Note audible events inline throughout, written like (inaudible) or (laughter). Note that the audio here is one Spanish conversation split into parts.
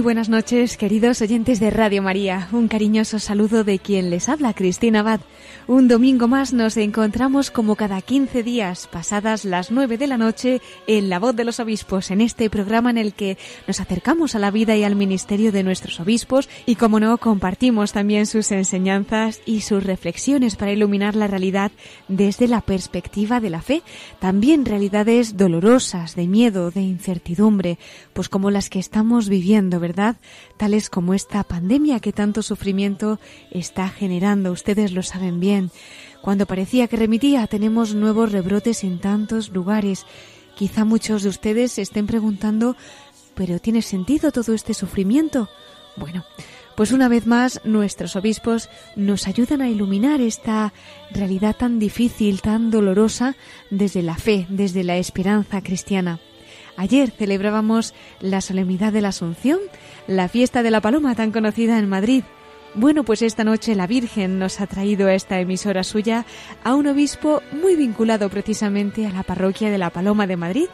Muy buenas noches, queridos oyentes de Radio María. Un cariñoso saludo de quien les habla, Cristina Abad. Un domingo más nos encontramos como cada 15 días, pasadas las 9 de la noche, en La Voz de los Obispos, en este programa en el que nos acercamos a la vida y al ministerio de nuestros obispos y, como no, compartimos también sus enseñanzas y sus reflexiones para iluminar la realidad desde la perspectiva de la fe. También realidades dolorosas, de miedo, de incertidumbre, pues como las que estamos viviendo, ¿verdad? Tales como esta pandemia que tanto sufrimiento está generando. Ustedes lo saben bien cuando parecía que remitía, tenemos nuevos rebrotes en tantos lugares. Quizá muchos de ustedes se estén preguntando, ¿pero tiene sentido todo este sufrimiento? Bueno, pues una vez más nuestros obispos nos ayudan a iluminar esta realidad tan difícil, tan dolorosa, desde la fe, desde la esperanza cristiana. Ayer celebrábamos la solemnidad de la Asunción, la fiesta de la Paloma tan conocida en Madrid. Bueno, pues esta noche la Virgen nos ha traído a esta emisora suya a un obispo muy vinculado precisamente a la parroquia de la Paloma de Madrid,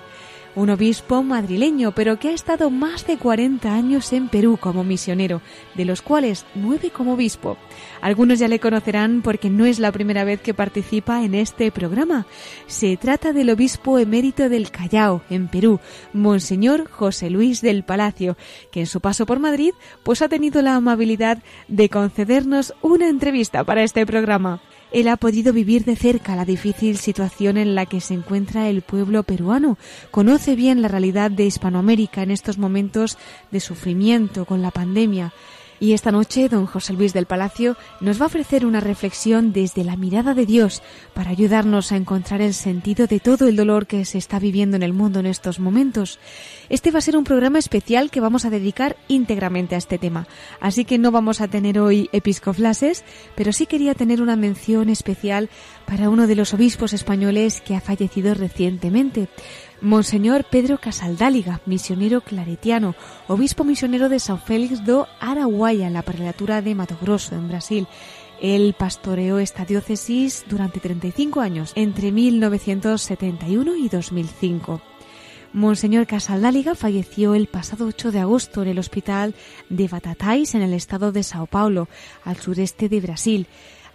un obispo madrileño, pero que ha estado más de 40 años en Perú como misionero, de los cuales nueve como obispo. Algunos ya le conocerán porque no es la primera vez que participa en este programa. Se trata del obispo emérito del Callao, en Perú, Monseñor José Luis del Palacio, que en su paso por Madrid pues ha tenido la amabilidad de concedernos una entrevista para este programa. Él ha podido vivir de cerca la difícil situación en la que se encuentra el pueblo peruano. Conoce bien la realidad de Hispanoamérica en estos momentos de sufrimiento con la pandemia. Y esta noche don José Luis del Palacio nos va a ofrecer una reflexión desde la mirada de Dios para ayudarnos a encontrar el sentido de todo el dolor que se está viviendo en el mundo en estos momentos. Este va a ser un programa especial que vamos a dedicar íntegramente a este tema. Así que no vamos a tener hoy episcoflases, pero sí quería tener una mención especial para uno de los obispos españoles que ha fallecido recientemente. Monseñor Pedro Casaldáliga, misionero claretiano, obispo misionero de São Félix do Araguaia, en la prelatura de Mato Grosso, en Brasil. Él pastoreó esta diócesis durante 35 años, entre 1971 y 2005. Monseñor Casaldáliga falleció el pasado 8 de agosto en el hospital de Batatais, en el estado de Sao Paulo, al sureste de Brasil.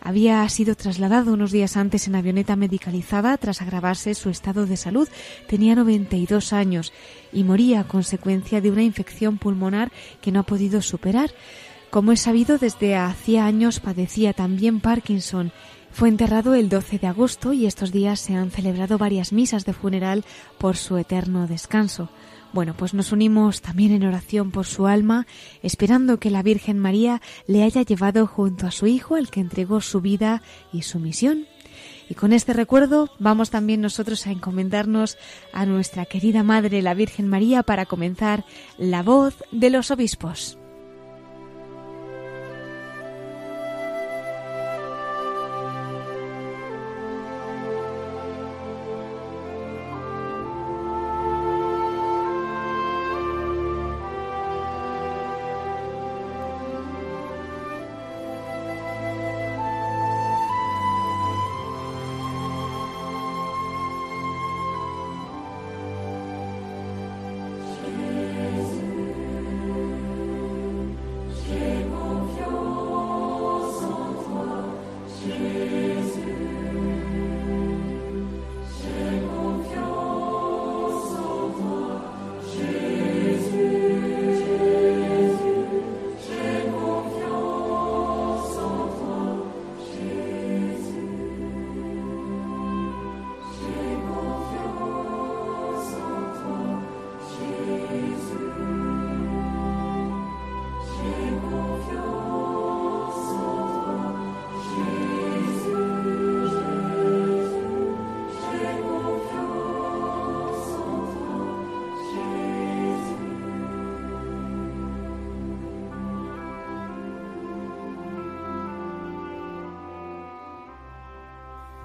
Había sido trasladado unos días antes en avioneta medicalizada tras agravarse su estado de salud. Tenía 92 años y moría a consecuencia de una infección pulmonar que no ha podido superar. Como es sabido, desde hacía años padecía también Parkinson. Fue enterrado el 12 de agosto y estos días se han celebrado varias misas de funeral por su eterno descanso. Bueno, pues nos unimos también en oración por su alma, esperando que la Virgen María le haya llevado junto a su Hijo, el que entregó su vida y su misión. Y con este recuerdo vamos también nosotros a encomendarnos a nuestra querida Madre, la Virgen María, para comenzar la voz de los obispos.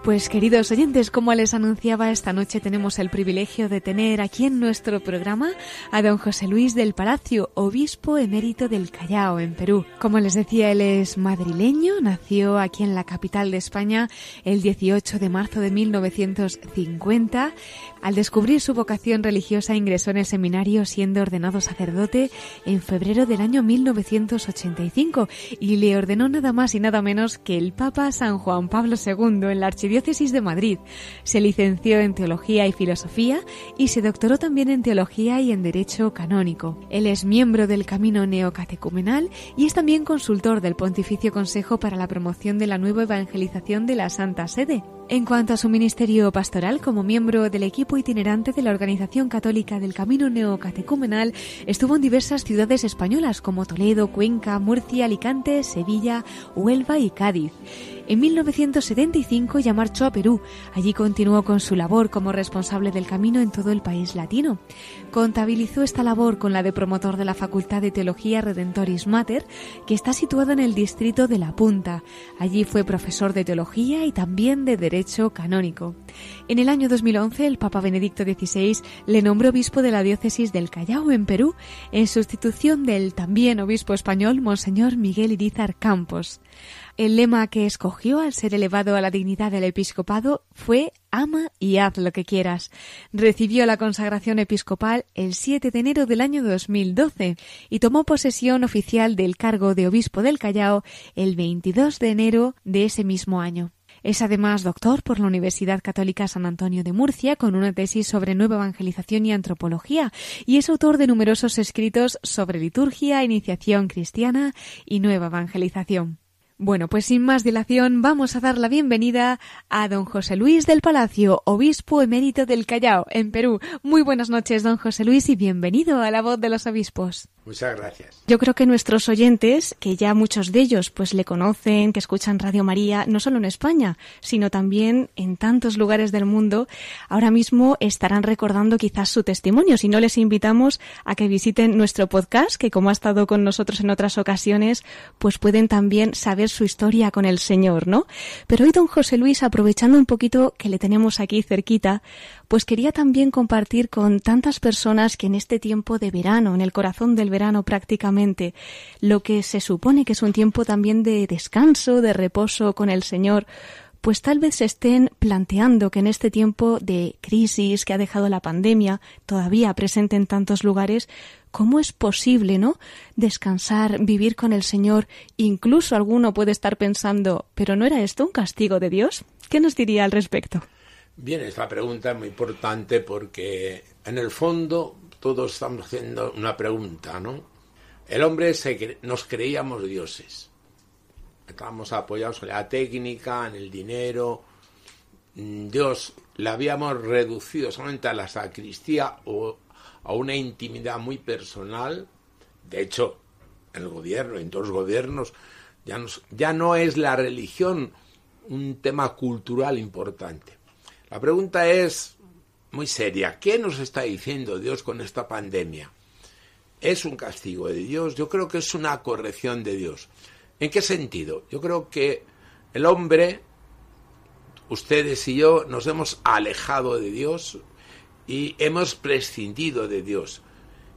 Pues queridos oyentes, como les anunciaba, esta noche tenemos el privilegio de tener aquí en nuestro programa a don José Luis del Palacio, obispo emérito del Callao, en Perú. Como les decía, él es madrileño, nació aquí en la capital de España el 18 de marzo de 1950. Al descubrir su vocación religiosa ingresó en el seminario siendo ordenado sacerdote en febrero del año 1985 y le ordenó nada más y nada menos que el Papa San Juan Pablo II en la archidiócesis Diócesis de Madrid. Se licenció en Teología y Filosofía y se doctoró también en Teología y en Derecho Canónico. Él es miembro del Camino Neocatecumenal y es también consultor del Pontificio Consejo para la Promoción de la Nueva Evangelización de la Santa Sede. En cuanto a su ministerio pastoral, como miembro del equipo itinerante de la Organización Católica del Camino Neocatecumenal, estuvo en diversas ciudades españolas como Toledo, Cuenca, Murcia, Alicante, Sevilla, Huelva y Cádiz. En 1975 ya marchó a Perú. Allí continuó con su labor como responsable del camino en todo el país latino. Contabilizó esta labor con la de promotor de la Facultad de Teología Redentoris Mater, que está situada en el distrito de La Punta. Allí fue profesor de teología y también de derecho canónico. En el año 2011, el Papa Benedicto XVI le nombró obispo de la diócesis del Callao, en Perú, en sustitución del también obispo español, Monseñor Miguel Irizar Campos. El lema que escogió al ser elevado a la dignidad del episcopado fue Ama y haz lo que quieras. Recibió la consagración episcopal el 7 de enero del año 2012 y tomó posesión oficial del cargo de obispo del Callao el 22 de enero de ese mismo año. Es además doctor por la Universidad Católica San Antonio de Murcia con una tesis sobre nueva evangelización y antropología y es autor de numerosos escritos sobre liturgia, iniciación cristiana y nueva evangelización. Bueno, pues sin más dilación vamos a dar la bienvenida a don José Luis del Palacio, obispo emérito del Callao, en Perú. Muy buenas noches, don José Luis, y bienvenido a la voz de los obispos. Muchas gracias. Yo creo que nuestros oyentes, que ya muchos de ellos pues le conocen, que escuchan Radio María, no solo en España, sino también en tantos lugares del mundo, ahora mismo estarán recordando quizás su testimonio. Si no les invitamos a que visiten nuestro podcast, que como ha estado con nosotros en otras ocasiones, pues pueden también saber su historia con el Señor, ¿no? Pero hoy don José Luis, aprovechando un poquito que le tenemos aquí cerquita, pues quería también compartir con tantas personas que en este tiempo de verano, en el corazón del verano prácticamente, lo que se supone que es un tiempo también de descanso, de reposo con el Señor, pues tal vez se estén planteando que en este tiempo de crisis que ha dejado la pandemia, todavía presente en tantos lugares, ¿cómo es posible, no? Descansar, vivir con el Señor, incluso alguno puede estar pensando, ¿pero no era esto un castigo de Dios? ¿Qué nos diría al respecto? Bien, esta pregunta es muy importante porque en el fondo todos estamos haciendo una pregunta, ¿no? El hombre se nos creíamos dioses. Estábamos apoyados en la técnica, en el dinero. Mm, Dios le habíamos reducido solamente a la sacristía o a una intimidad muy personal. De hecho, en el gobierno, en todos los gobiernos, ya, ya no es la religión un tema cultural importante la pregunta es muy seria. ¿Qué nos está diciendo Dios con esta pandemia? ¿Es un castigo de Dios? Yo creo que es una corrección de Dios. ¿En qué sentido? Yo creo que el hombre, ustedes y yo, nos hemos alejado de Dios y hemos prescindido de Dios.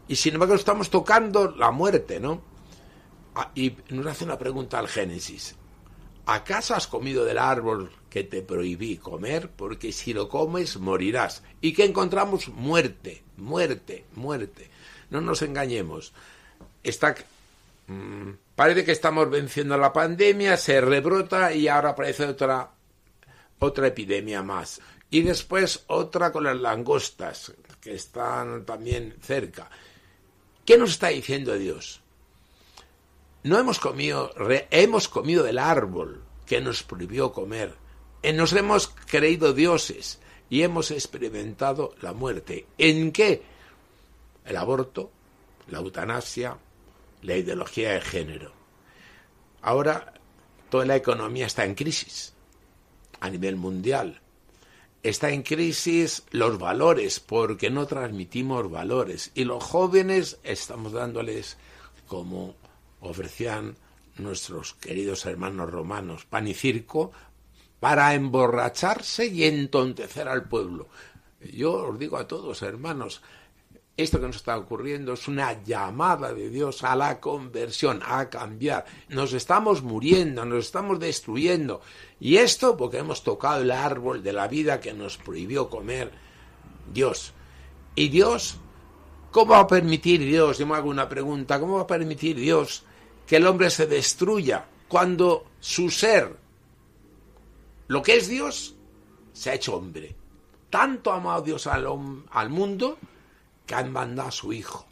Y sin embargo estamos tocando la muerte, ¿no? Ah, y nos hace una pregunta al Génesis. ¿Acaso has comido del árbol que te prohibí comer? Porque si lo comes morirás. ¿Y que encontramos? Muerte, muerte, muerte. No nos engañemos. Está, mm, parece que estamos venciendo la pandemia, se rebrota y ahora aparece otra, otra epidemia más. Y después otra con las langostas, que están también cerca. ¿Qué nos está diciendo Dios? no hemos comido, hemos comido del árbol que nos prohibió comer. Eh, nos hemos creído dioses y hemos experimentado la muerte. ¿En qué? El aborto, la eutanasia, la ideología de género. Ahora toda la economía está en crisis a nivel mundial. Está en crisis los valores porque no transmitimos valores y los jóvenes estamos dándoles como ofrecían nuestros queridos hermanos romanos pan y circo para emborracharse y entontecer al pueblo. Yo os digo a todos, hermanos, esto que nos está ocurriendo es una llamada de Dios a la conversión, a cambiar. Nos estamos muriendo, nos estamos destruyendo. Y esto porque hemos tocado el árbol de la vida que nos prohibió comer Dios. Y Dios, ¿cómo va a permitir Dios? Yo me hago una pregunta, ¿cómo va a permitir Dios que el hombre se destruya cuando su ser, lo que es Dios, se ha hecho hombre? Tanto ha amado Dios al, al mundo que han mandado a su Hijo.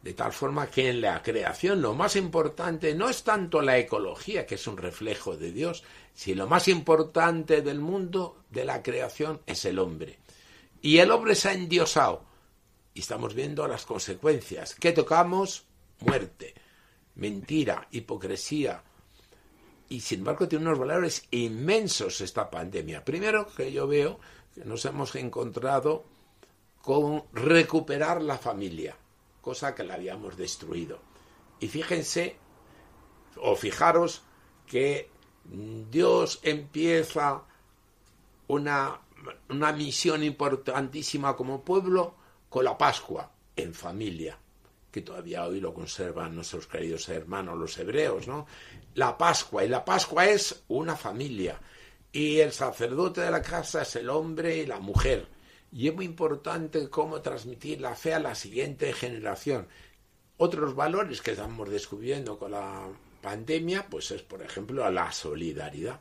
De tal forma que en la creación lo más importante no es tanto la ecología, que es un reflejo de Dios, sino lo más importante del mundo, de la creación, es el hombre. Y el hombre se ha endiosado. Y estamos viendo las consecuencias. ¿Qué tocamos? Muerte, mentira, hipocresía. Y sin embargo tiene unos valores inmensos esta pandemia. Primero que yo veo que nos hemos encontrado con recuperar la familia, cosa que la habíamos destruido. Y fíjense, o fijaros, que Dios empieza una, una misión importantísima como pueblo con la Pascua en familia, que todavía hoy lo conservan nuestros queridos hermanos los hebreos, ¿no? La Pascua, y la Pascua es una familia, y el sacerdote de la casa es el hombre y la mujer, y es muy importante cómo transmitir la fe a la siguiente generación. Otros valores que estamos descubriendo con la pandemia, pues es, por ejemplo, la solidaridad.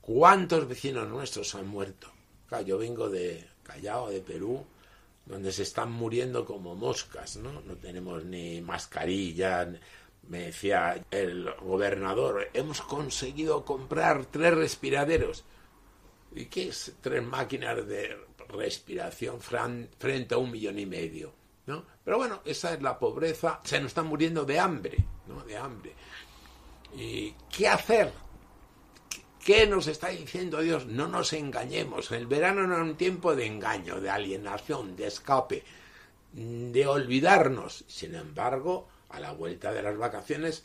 ¿Cuántos vecinos nuestros han muerto? yo vengo de Callao, de Perú, donde se están muriendo como moscas, ¿no? No tenemos ni mascarilla. Me decía el gobernador, hemos conseguido comprar tres respiraderos. ¿Y qué es tres máquinas de respiración frente a un millón y medio. ¿no? Pero bueno, esa es la pobreza. Se nos está muriendo de hambre, ¿no? De hambre. ¿Y qué hacer? ¿Qué nos está diciendo Dios? No nos engañemos. El verano no es un tiempo de engaño, de alienación, de escape, de olvidarnos. Sin embargo, a la vuelta de las vacaciones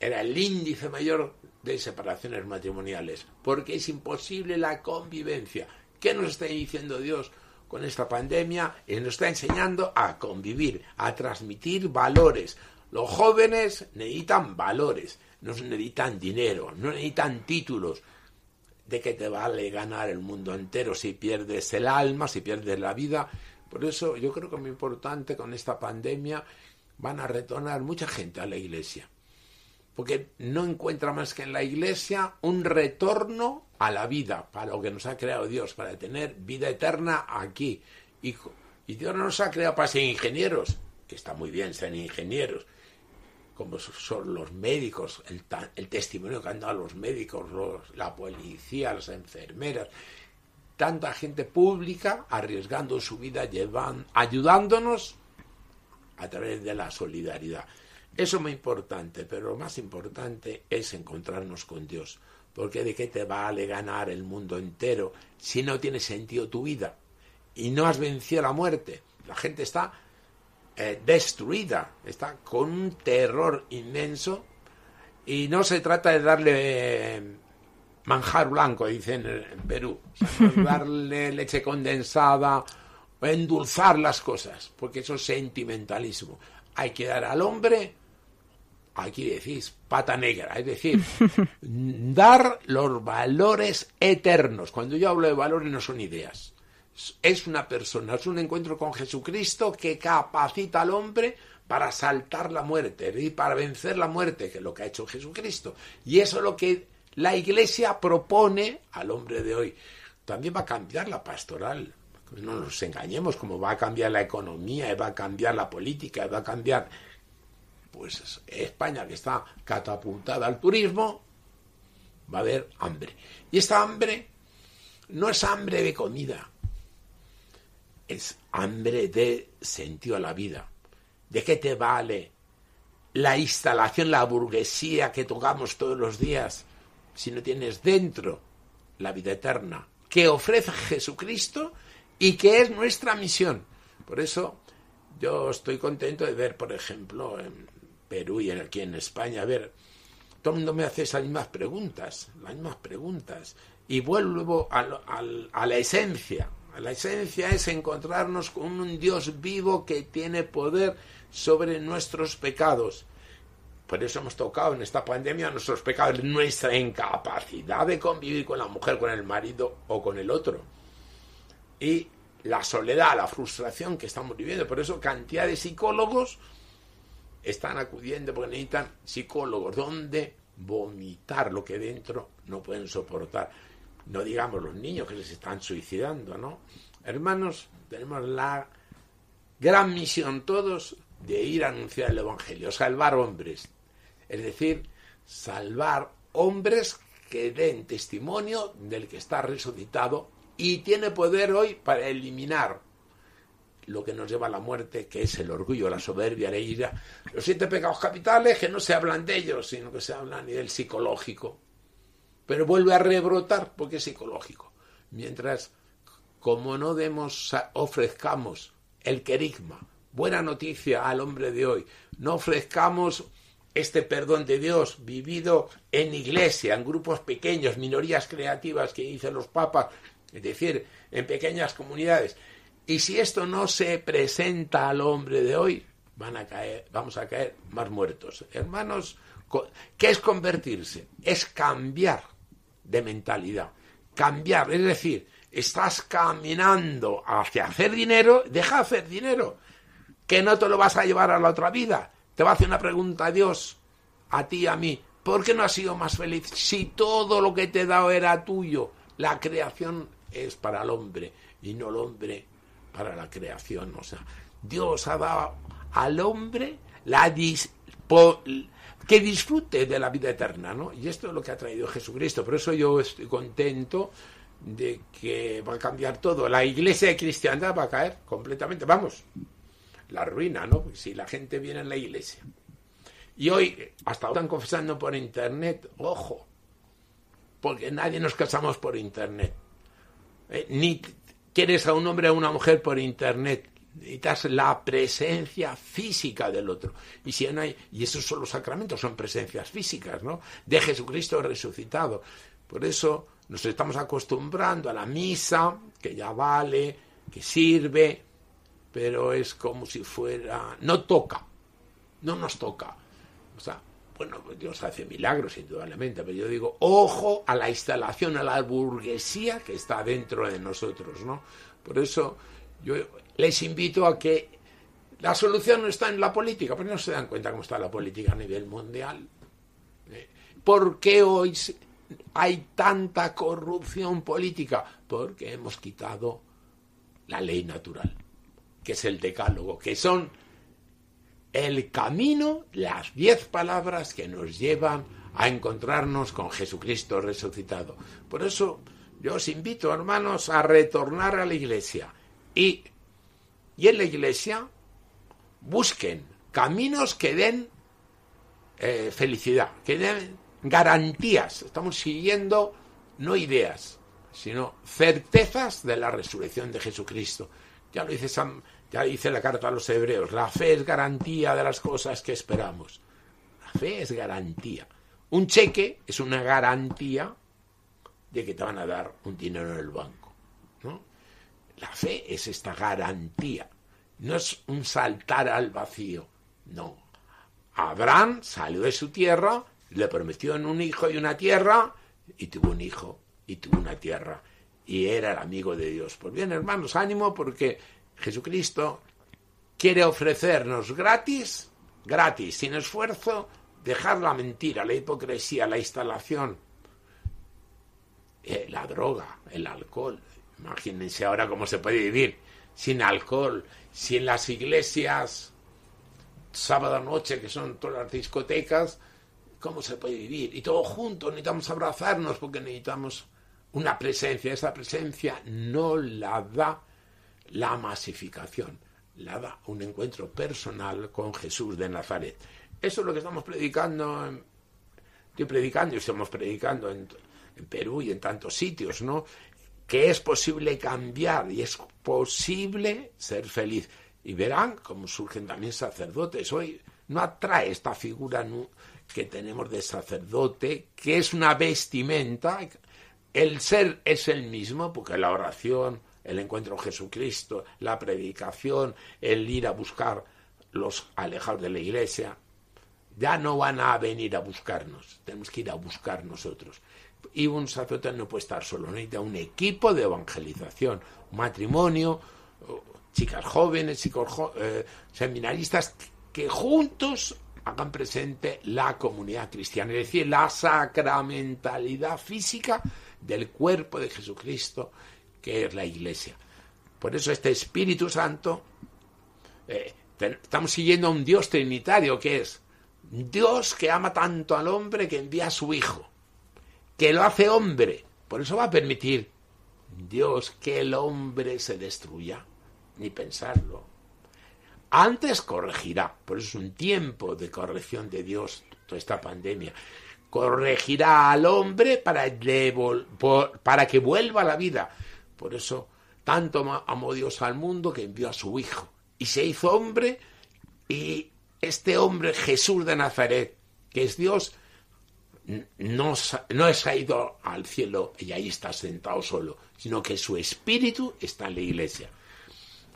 era el índice mayor de separaciones matrimoniales, porque es imposible la convivencia. ¿Qué nos está diciendo Dios con esta pandemia? Él nos está enseñando a convivir, a transmitir valores. Los jóvenes necesitan valores, no necesitan dinero, no necesitan títulos. ¿De qué te vale ganar el mundo entero si pierdes el alma, si pierdes la vida? Por eso yo creo que muy importante con esta pandemia van a retornar mucha gente a la iglesia porque no encuentra más que en la iglesia un retorno a la vida, para lo que nos ha creado Dios, para tener vida eterna aquí. Y, y Dios no nos ha creado para ser ingenieros, que está muy bien ser ingenieros, como son los médicos, el, el testimonio que han dado los médicos, la policía, las enfermeras, tanta gente pública arriesgando su vida, llevan, ayudándonos a través de la solidaridad. Eso es muy importante, pero lo más importante es encontrarnos con Dios. Porque de qué te vale ganar el mundo entero si no tiene sentido tu vida y no has vencido la muerte. La gente está eh, destruida, está con un terror inmenso y no se trata de darle eh, manjar blanco, dicen en Perú, (laughs) darle leche condensada o endulzar las cosas, porque eso es sentimentalismo. Hay que dar al hombre aquí decís pata negra, es decir, (laughs) dar los valores eternos. Cuando yo hablo de valores no son ideas, es una persona, es un encuentro con Jesucristo que capacita al hombre para saltar la muerte, y para vencer la muerte, que es lo que ha hecho Jesucristo. Y eso es lo que la Iglesia propone al hombre de hoy. También va a cambiar la pastoral. No nos engañemos, como va a cambiar la economía, va a cambiar la política, va a cambiar pues España que está catapultada al turismo, va a haber hambre. Y esta hambre no es hambre de comida, es hambre de sentido a la vida. ¿De qué te vale la instalación, la burguesía que tocamos todos los días si no tienes dentro la vida eterna que ofrece Jesucristo y que es nuestra misión? Por eso yo estoy contento de ver, por ejemplo, en Perú y aquí en España, a ver, todo el mundo me hace esas mismas preguntas, las mismas preguntas. Y vuelvo a, a la esencia. La esencia es encontrarnos con un Dios vivo que tiene poder sobre nuestros pecados. Por eso hemos tocado en esta pandemia nuestros pecados, nuestra incapacidad de convivir con la mujer, con el marido o con el otro. Y la soledad, la frustración que estamos viviendo. Por eso cantidad de psicólogos están acudiendo porque necesitan psicólogos donde vomitar lo que dentro no pueden soportar. No digamos los niños que se están suicidando, ¿no? Hermanos, tenemos la gran misión todos de ir a anunciar el Evangelio, salvar hombres. Es decir, salvar hombres que den testimonio del que está resucitado y tiene poder hoy para eliminar lo que nos lleva a la muerte, que es el orgullo, la soberbia, la ira, los siete pecados capitales, que no se hablan de ellos, sino que se habla a nivel psicológico. Pero vuelve a rebrotar porque es psicológico. Mientras, como no demos, ofrezcamos el querigma, buena noticia al hombre de hoy, no ofrezcamos este perdón de Dios vivido en iglesia, en grupos pequeños, minorías creativas que dicen los papas, es decir, en pequeñas comunidades, y si esto no se presenta al hombre de hoy, van a caer, vamos a caer más muertos. Hermanos, ¿qué es convertirse? Es cambiar de mentalidad. Cambiar, es decir, estás caminando hacia hacer dinero, deja de hacer dinero, que no te lo vas a llevar a la otra vida. Te va a hacer una pregunta a Dios, a ti a mí. ¿Por qué no has sido más feliz si todo lo que te he dado era tuyo? La creación es para el hombre y no el hombre para la creación. O sea, Dios ha dado al hombre la que disfrute de la vida eterna, ¿no? Y esto es lo que ha traído Jesucristo. Por eso yo estoy contento de que va a cambiar todo. La iglesia de cristiandad va a caer completamente. Vamos, la ruina, ¿no? si la gente viene en la iglesia. Y hoy, hasta ahora están confesando por internet, ojo, porque nadie nos casamos por internet. Eh, ni quieres a un hombre o a una mujer por internet, necesitas la presencia física del otro. Y si no y esos son los sacramentos, son presencias físicas, ¿no? De Jesucristo resucitado. Por eso nos estamos acostumbrando a la misa, que ya vale, que sirve, pero es como si fuera. no toca, no nos toca. O sea, bueno, Dios hace milagros, indudablemente, pero yo digo, ojo a la instalación, a la burguesía que está dentro de nosotros, ¿no? Por eso yo les invito a que la solución no está en la política, pero no se dan cuenta cómo está la política a nivel mundial. ¿Eh? ¿Por qué hoy hay tanta corrupción política? Porque hemos quitado la ley natural, que es el decálogo, que son el camino, las diez palabras que nos llevan a encontrarnos con Jesucristo resucitado. Por eso yo os invito, hermanos, a retornar a la iglesia y, y en la iglesia busquen caminos que den eh, felicidad, que den garantías. Estamos siguiendo no ideas, sino certezas de la resurrección de Jesucristo. Ya lo dice San, ya dice la carta a los hebreos, la fe es garantía de las cosas que esperamos. La fe es garantía. Un cheque es una garantía de que te van a dar un dinero en el banco. ¿no? La fe es esta garantía. No es un saltar al vacío. No. Abraham salió de su tierra, le prometió un hijo y una tierra, y tuvo un hijo y tuvo una tierra. Y era el amigo de Dios. Pues bien, hermanos, ánimo porque Jesucristo quiere ofrecernos gratis, gratis, sin esfuerzo, dejar la mentira, la hipocresía, la instalación, eh, la droga, el alcohol. Imagínense ahora cómo se puede vivir sin alcohol, sin las iglesias, sábado noche, que son todas las discotecas, ¿cómo se puede vivir? Y todos juntos necesitamos abrazarnos porque necesitamos una presencia. Esa presencia no la da la masificación, la da un encuentro personal con Jesús de Nazaret. Eso es lo que estamos predicando, estoy predicando y estamos predicando en, Perú y en tantos sitios, ¿no? Que es posible cambiar y es posible ser feliz. Y verán cómo surgen también sacerdotes. Hoy no atrae esta figura que tenemos de sacerdote, que es una vestimenta. El ser es el mismo, porque la oración, el encuentro con Jesucristo, la predicación, el ir a buscar los alejados de la iglesia, ya no van a venir a buscarnos, tenemos que ir a buscar nosotros. Y un sacerdote no puede estar solo, necesita un equipo de evangelización, matrimonio, chicas jóvenes, chicos eh, seminaristas, que juntos hagan presente la comunidad cristiana, es decir, la sacramentalidad física del cuerpo de Jesucristo, que es la iglesia. Por eso este Espíritu Santo, eh, estamos siguiendo a un Dios trinitario, que es Dios que ama tanto al hombre que envía a su Hijo, que lo hace hombre. Por eso va a permitir Dios que el hombre se destruya, ni pensarlo. Antes corregirá, por eso es un tiempo de corrección de Dios toda esta pandemia. Corregirá al hombre para, para que vuelva a la vida. Por eso tanto amó Dios al mundo que envió a su Hijo. Y se hizo hombre y este hombre Jesús de Nazaret, que es Dios, no, no se ha ido al cielo y ahí está sentado solo, sino que su espíritu está en la iglesia.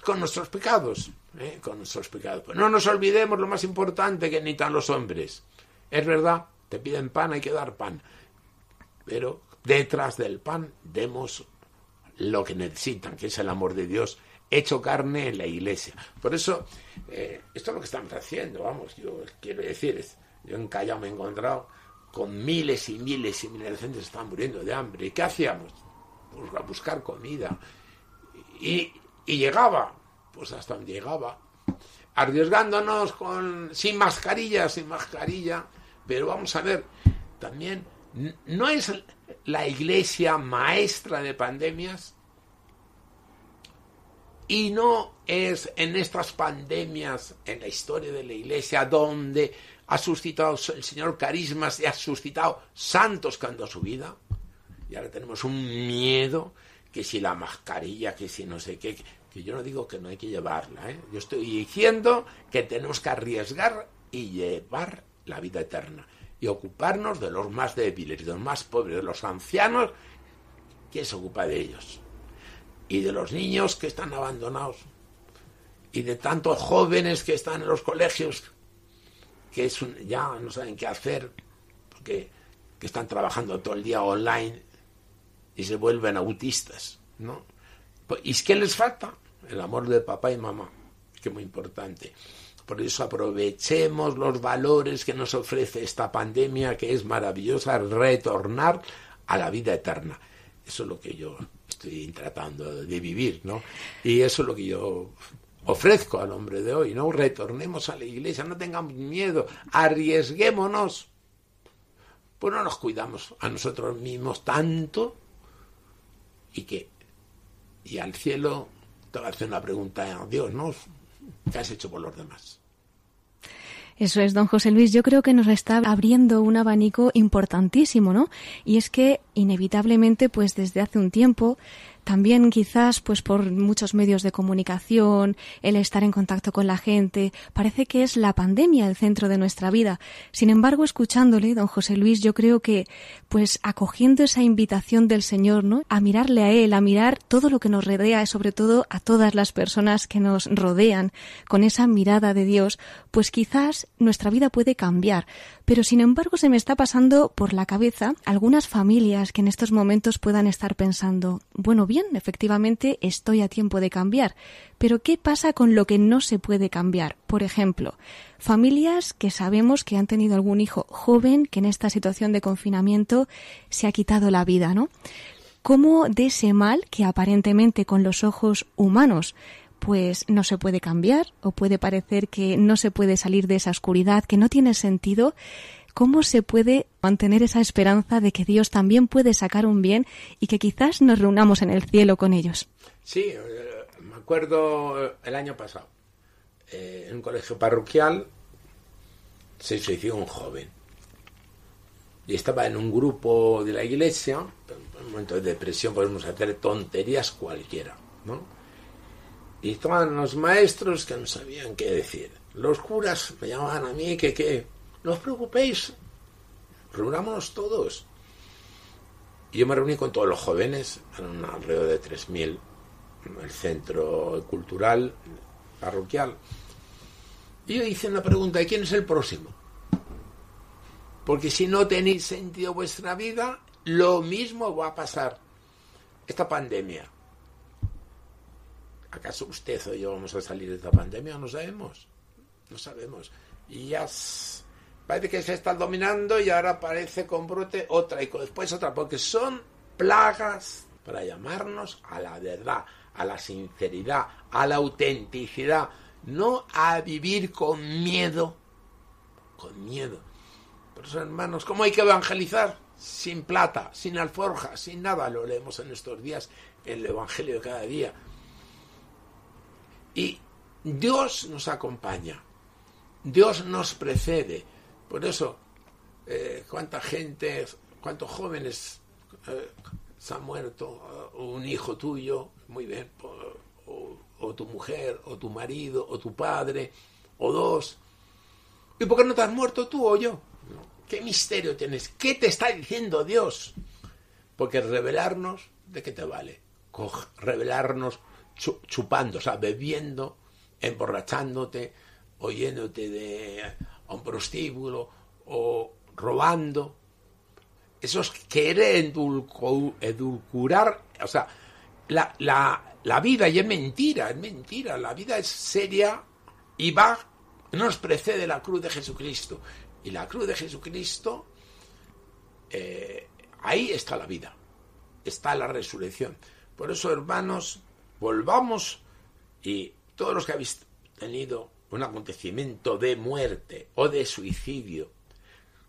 Con nuestros pecados, ¿eh? con nuestros pecados. no nos olvidemos lo más importante que necesitan los hombres. Es verdad, te piden pan, hay que dar pan. Pero detrás del pan demos lo que necesitan, que es el amor de Dios hecho carne en la iglesia. Por eso, eh, esto es lo que estamos haciendo, vamos, yo quiero decir, yo en Callao me he encontrado con miles y miles y miles de gente están muriendo de hambre. ¿Y qué hacíamos? Pues a buscar comida. Y, y llegaba, pues hasta donde llegaba, arriesgándonos con, sin mascarilla, sin mascarilla, pero vamos a ver, también no es la iglesia maestra de pandemias, y no es en estas pandemias, en la historia de la Iglesia, donde ha suscitado el Señor carismas y ha suscitado santos que han dado su vida. Y ahora tenemos un miedo que si la mascarilla, que si no sé qué, que yo no digo que no hay que llevarla. ¿eh? Yo estoy diciendo que tenemos que arriesgar y llevar la vida eterna y ocuparnos de los más débiles, de los más pobres, de los ancianos. ¿Quién se ocupa de ellos? y de los niños que están abandonados y de tantos jóvenes que están en los colegios que es ya no saben qué hacer porque que están trabajando todo el día online y se vuelven autistas, ¿no? ¿Y qué les falta? El amor de papá y mamá, que es muy importante. Por eso aprovechemos los valores que nos ofrece esta pandemia, que es maravillosa, retornar a la vida eterna. Eso es lo que yo estoy tratando de vivir, ¿no? Y eso es lo que yo ofrezco al hombre de hoy, ¿no? Retornemos a la iglesia, no tengamos miedo, arriesguémonos. Pues no nos cuidamos a nosotros mismos tanto y que y al cielo te va a hacer una pregunta a Dios, ¿no? ¿Qué has hecho por los demás? Eso es, don José Luis. Yo creo que nos está abriendo un abanico importantísimo, ¿no? Y es que inevitablemente, pues desde hace un tiempo, también quizás pues por muchos medios de comunicación, el estar en contacto con la gente, parece que es la pandemia el centro de nuestra vida. Sin embargo, escuchándole, don José Luis, yo creo que pues acogiendo esa invitación del Señor, ¿no? A mirarle a él, a mirar todo lo que nos rodea y sobre todo a todas las personas que nos rodean con esa mirada de Dios, pues quizás nuestra vida puede cambiar. Pero sin embargo se me está pasando por la cabeza algunas familias que en estos momentos puedan estar pensando, bueno, bien, efectivamente estoy a tiempo de cambiar, pero ¿qué pasa con lo que no se puede cambiar? Por ejemplo, familias que sabemos que han tenido algún hijo joven que en esta situación de confinamiento se ha quitado la vida, ¿no? ¿Cómo de ese mal que aparentemente con los ojos humanos pues no se puede cambiar o puede parecer que no se puede salir de esa oscuridad, que no tiene sentido, ¿cómo se puede mantener esa esperanza de que Dios también puede sacar un bien y que quizás nos reunamos en el cielo con ellos? Sí, eh, me acuerdo eh, el año pasado, eh, en un colegio parroquial se suicidó un joven y estaba en un grupo de la iglesia, en un momento de depresión podemos hacer tonterías cualquiera, ¿no? Y estaban los maestros que no sabían qué decir. Los curas me llamaban a mí que, que no os preocupéis, reunámonos todos. Y yo me reuní con todos los jóvenes, alrededor de 3.000, el centro cultural, parroquial. Y yo hice una pregunta, ¿de quién es el próximo? Porque si no tenéis sentido vuestra vida, lo mismo va a pasar. Esta pandemia. ¿Acaso usted o yo vamos a salir de esta pandemia? No sabemos. No sabemos. Y ya parece que se está dominando y ahora parece con brote otra y después otra, porque son plagas para llamarnos a la verdad, a la sinceridad, a la autenticidad, no a vivir con miedo, con miedo. Por eso, hermanos, ¿cómo hay que evangelizar? Sin plata, sin alforja, sin nada. Lo leemos en estos días el Evangelio de cada día. Y Dios nos acompaña. Dios nos precede. Por eso, eh, cuánta gente, cuántos jóvenes eh, se han muerto, un hijo tuyo, muy bien, o, o, tu mujer, o tu marido, o tu padre, o dos. ¿Y por qué no te has muerto tú o yo? ¿Qué misterio tienes? ¿Qué te está diciendo Dios? Porque revelarnos, ¿de qué te vale? revelarnos chupando, o sea, bebiendo, emborrachándote, oyéndote de a un prostíbulo o robando. Eso es querer edulcurar, o sea, la, la, la, vida, y es mentira, es mentira, la vida es seria y va, nos precede la cruz de Jesucristo. Y la cruz de Jesucristo, eh, ahí está la vida, está la resurrección. Por eso, hermanos, volvamos y todos los que habéis tenido un acontecimiento de muerte o de suicidio,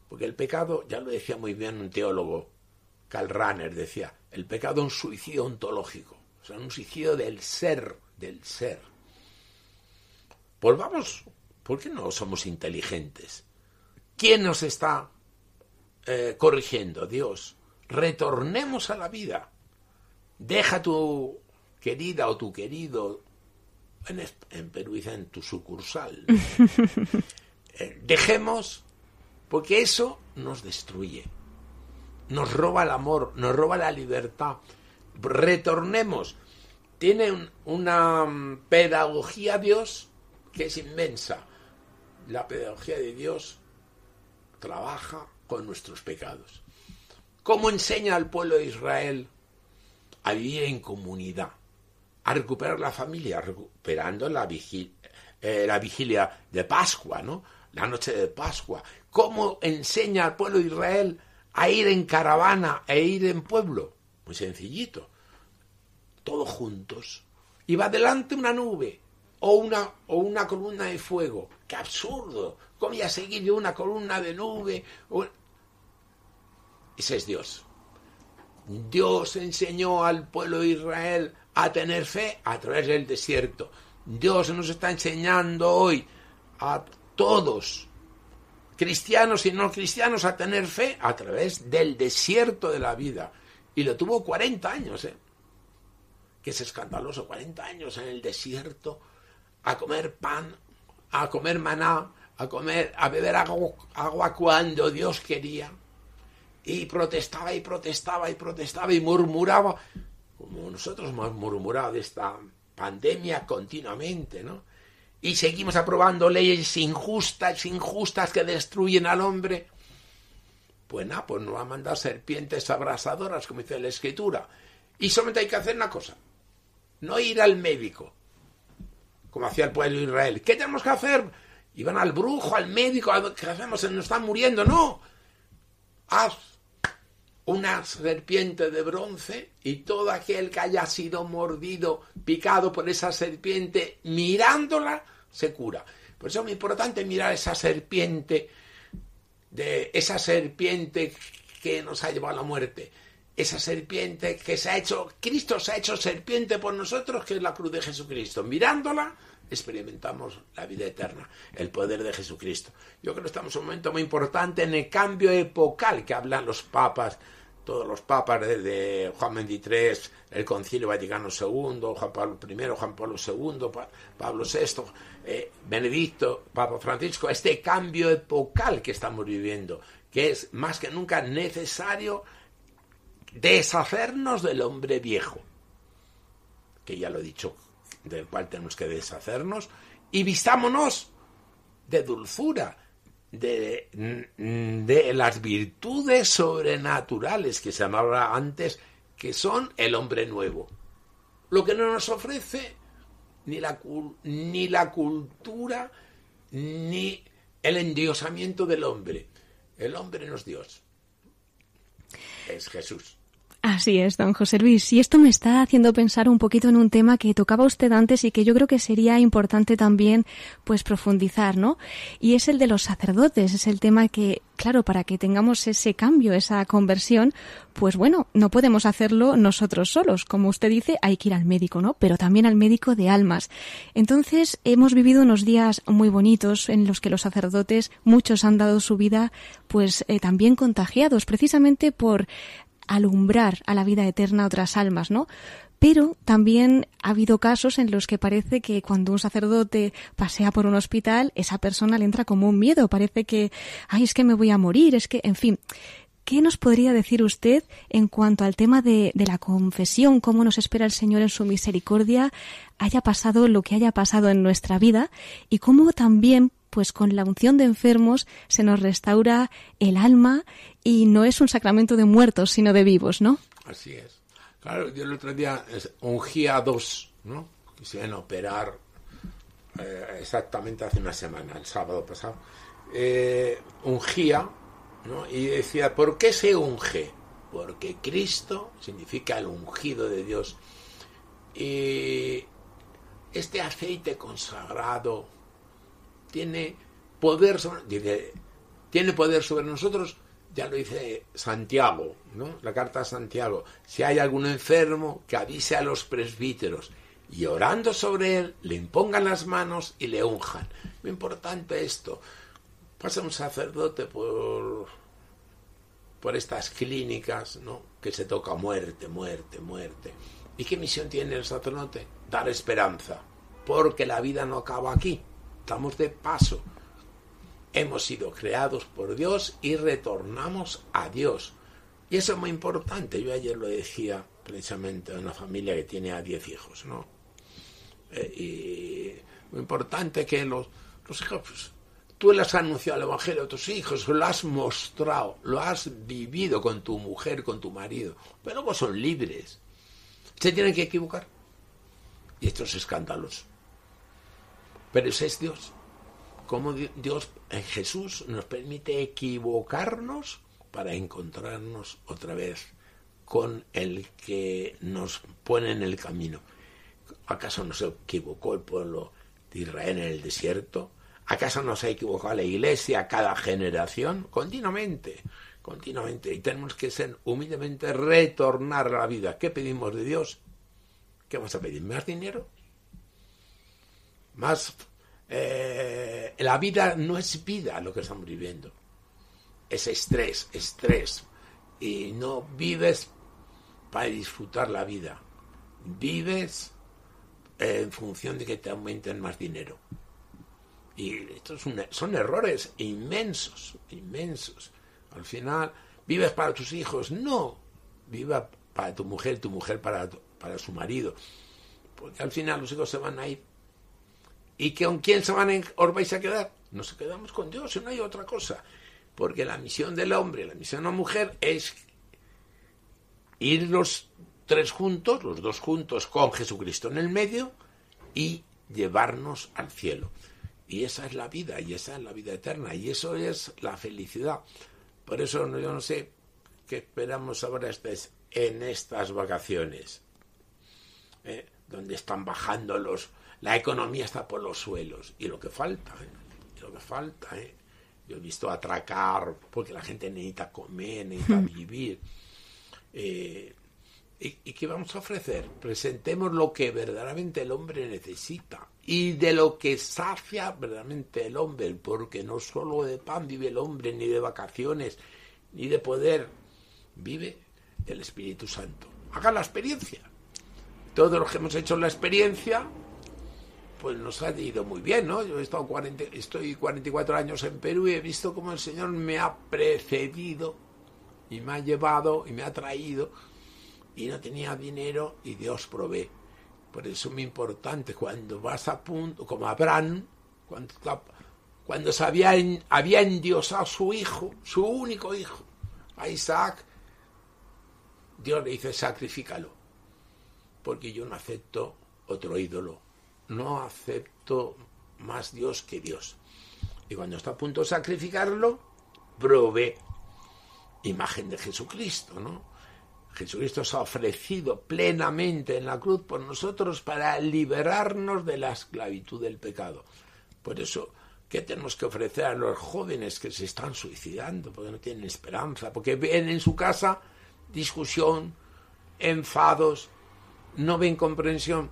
porque el pecado, ya lo decía muy bien un teólogo, Karl Rahner decía, el pecado es un suicidio ontológico, o sea, un suicidio del ser, del ser. Volvamos, ¿por qué no somos inteligentes? ¿Quién nos está eh, corrigiendo? Dios. Retornemos a la vida. Deja tu querida o tu querido en, Perú dicen tu sucursal. (laughs) Eh, dejemos, porque eso nos destruye, nos roba el amor, nos roba la libertad. Retornemos. Tiene una mm, pedagogía Dios que es inmensa. La pedagogía de Dios trabaja con nuestros pecados. ¿Cómo enseña al pueblo de Israel a vivir en comunidad? A recuperar la familia, recuperando la, eh, la vigilia de Pascua, ¿no? La noche de Pascua. ¿Cómo enseña al pueblo de Israel a ir en caravana e ir en pueblo? Muy sencillito. Todos juntos. Y va delante una nube o una, o una columna de fuego. ¡Qué absurdo! ¿Cómo voy a seguir yo una columna de nube? Ese es Dios. Dios enseñó al pueblo de Israel a tener fe a través del desierto. Dios nos está enseñando hoy a todos, cristianos y no cristianos, a tener fe a través del desierto de la vida. Y lo tuvo 40 años, ¿eh? Que es escandaloso, 40 años en el desierto, a comer pan, a comer maná, a comer, a beber agua, agua cuando Dios quería. Y protestaba y protestaba y protestaba y murmuraba como nosotros hemos murmurado de esta pandemia continuamente, ¿no? Y seguimos aprobando leyes injustas, injustas que destruyen al hombre. Pues nada, pues nos va a mandar serpientes abrasadoras, como dice la escritura. Y solamente hay que hacer una cosa, no ir al médico, como hacía el pueblo de Israel. ¿Qué tenemos que hacer? Iban al brujo, al médico, ¿qué hacemos? Se nos están muriendo. No, haz una serpiente de bronce y todo aquel que haya sido mordido, picado por esa serpiente, mirándola, se cura. Por eso es muy importante mirar esa serpiente, de esa serpiente que nos ha llevado a la muerte. Esa serpiente que se ha hecho, Cristo se ha hecho serpiente por nosotros, que es la cruz de Jesucristo. Mirándola, experimentamos la vida eterna, el poder de Jesucristo. Yo creo que estamos en un momento muy importante en el cambio epocal que hablan los papas todos los papas de Juan XXIII, el Concilio Vaticano II, Juan Pablo I, Juan Pablo II, Pablo VI, eh, Benedicto, Papa Francisco, este cambio epocal que estamos viviendo, que es más que nunca necesario deshacernos del hombre viejo, que ya lo he dicho, del cual tenemos que deshacernos, y vistámonos de dulzura, de, de las virtudes sobrenaturales que se llamaba antes, que son el hombre nuevo. Lo que no nos ofrece ni la, ni la cultura ni el endiosamiento del hombre. El hombre no es Dios, es Jesús. Así es, don José Luis. Y esto me está haciendo pensar un poquito en un tema que tocaba usted antes y que yo creo que sería importante también pues profundizar, ¿no? Y es el de los sacerdotes. Es el tema que, claro, para que tengamos ese cambio, esa conversión, pues bueno, no podemos hacerlo nosotros solos. Como usted dice, hay que ir al médico, ¿no? Pero también al médico de almas. Entonces, hemos vivido unos días muy bonitos en los que los sacerdotes, muchos han dado su vida, pues eh, también contagiados, precisamente por alumbrar a la vida eterna a otras almas, ¿no? Pero también ha habido casos en los que parece que cuando un sacerdote pasea por un hospital, esa persona le entra como un miedo, parece que, ay, es que me voy a morir, es que, en fin. ¿Qué nos podría decir usted en cuanto al tema de, de, la confesión, cómo nos espera el Señor en su misericordia, haya pasado lo que haya pasado en nuestra vida y cómo también pues con la unción de enfermos se nos restaura el alma y no es un sacramento de muertos, sino de vivos, ¿no? Así es. Claro, yo el otro día ungía a dos, ¿no? Quisieron operar eh, exactamente hace una semana, el sábado pasado. Eh, ungía, ¿no? Y decía, ¿por qué se unge? Porque Cristo significa el ungido de Dios. Y este aceite consagrado tiene poder sobre, tiene poder sobre nosotros, ya lo dice Santiago, ¿no? La carta de Santiago. Si hay algún enfermo, que avise a los presbíteros y orando sobre él, le impongan las manos y le unjan. Muy importante esto. Pasa un sacerdote por, por estas clínicas, ¿no? Que se toca muerte, muerte, muerte. ¿Y qué misión tiene el sacerdote? Dar esperanza. Porque la vida no acaba aquí estamos de paso. Hemos sido creados por Dios y retornamos a Dios. Y eso es muy importante. Yo ayer lo decía precisamente a una familia que tiene a 10 hijos, ¿no? Eh, y muy importante que los, los hijos, pues, tú le has anunciado el Evangelio a tus hijos, lo has mostrado, lo has vivido con tu mujer, con tu marido, pero luego son libres. Se tienen que equivocar. Y estos escándalos pero ese es Dios. Como Dios en Jesús nos permite equivocarnos para encontrarnos otra vez con el que nos pone en el camino. ¿Acaso no se equivocó el pueblo de Israel en el desierto? ¿Acaso no se ha equivocado la iglesia cada generación? Continuamente, continuamente. Y tenemos que ser humildemente retornar a la vida. ¿Qué pedimos de Dios? ¿Qué vamos a pedir? ¿Más dinero? Más... Eh, la vida no es vida lo que estamos viviendo. Es estrés, estrés. Y no vives para disfrutar la vida. Vives en función de que te aumenten más dinero. Y estos son errores inmensos, inmensos. Al final, ¿vives para tus hijos? No. Viva para tu mujer, tu mujer para, para su marido. Porque al final los hijos se van a ir ¿Y con quién se van a, os vais a quedar? Nos quedamos con Dios no hay otra cosa. Porque la misión del hombre, la misión de la mujer es ir los tres juntos, los dos juntos con Jesucristo en el medio y llevarnos al cielo. Y esa es la vida, y esa es la vida eterna, y eso es la felicidad. Por eso yo no sé qué esperamos ahora en estas vacaciones, ¿eh? donde están bajando los, la economía está por los suelos. Y lo que falta, ¿eh? lo que falta, ¿eh? Yo he visto atracar porque la gente necesita comer, necesita vivir. Eh, ¿y, qué vamos a ofrecer? Presentemos lo que verdaderamente el hombre necesita y de lo que sacia verdaderamente el hombre, porque no solo de pan vive el hombre, ni de vacaciones, ni de poder. Vive del Espíritu Santo. Hagan la experiencia. Todos los que hemos hecho la experiencia, pues nos ha ido muy bien, ¿no? Yo he estado 40, estoy 44 años en Perú y he visto cómo el Señor me ha precedido y me ha llevado y me ha traído y no tenía dinero y Dios provee. Por eso es muy importante cuando vas a punto, como Abraham, cuando, cuando se había, había endiosado su hijo, su único hijo, a Isaac, Dios le dice, sacrifícalo, porque yo no acepto otro ídolo, no acepto más Dios que Dios. Y cuando está a punto de sacrificarlo, provee imagen de Jesucristo, ¿no? Jesucristo se ha ofrecido plenamente en la cruz por nosotros para liberarnos de la esclavitud del pecado. Por eso, ¿qué tenemos que ofrecer a los jóvenes que se están suicidando porque no tienen esperanza? Porque ven en su casa discusión, enfados, no ven comprensión.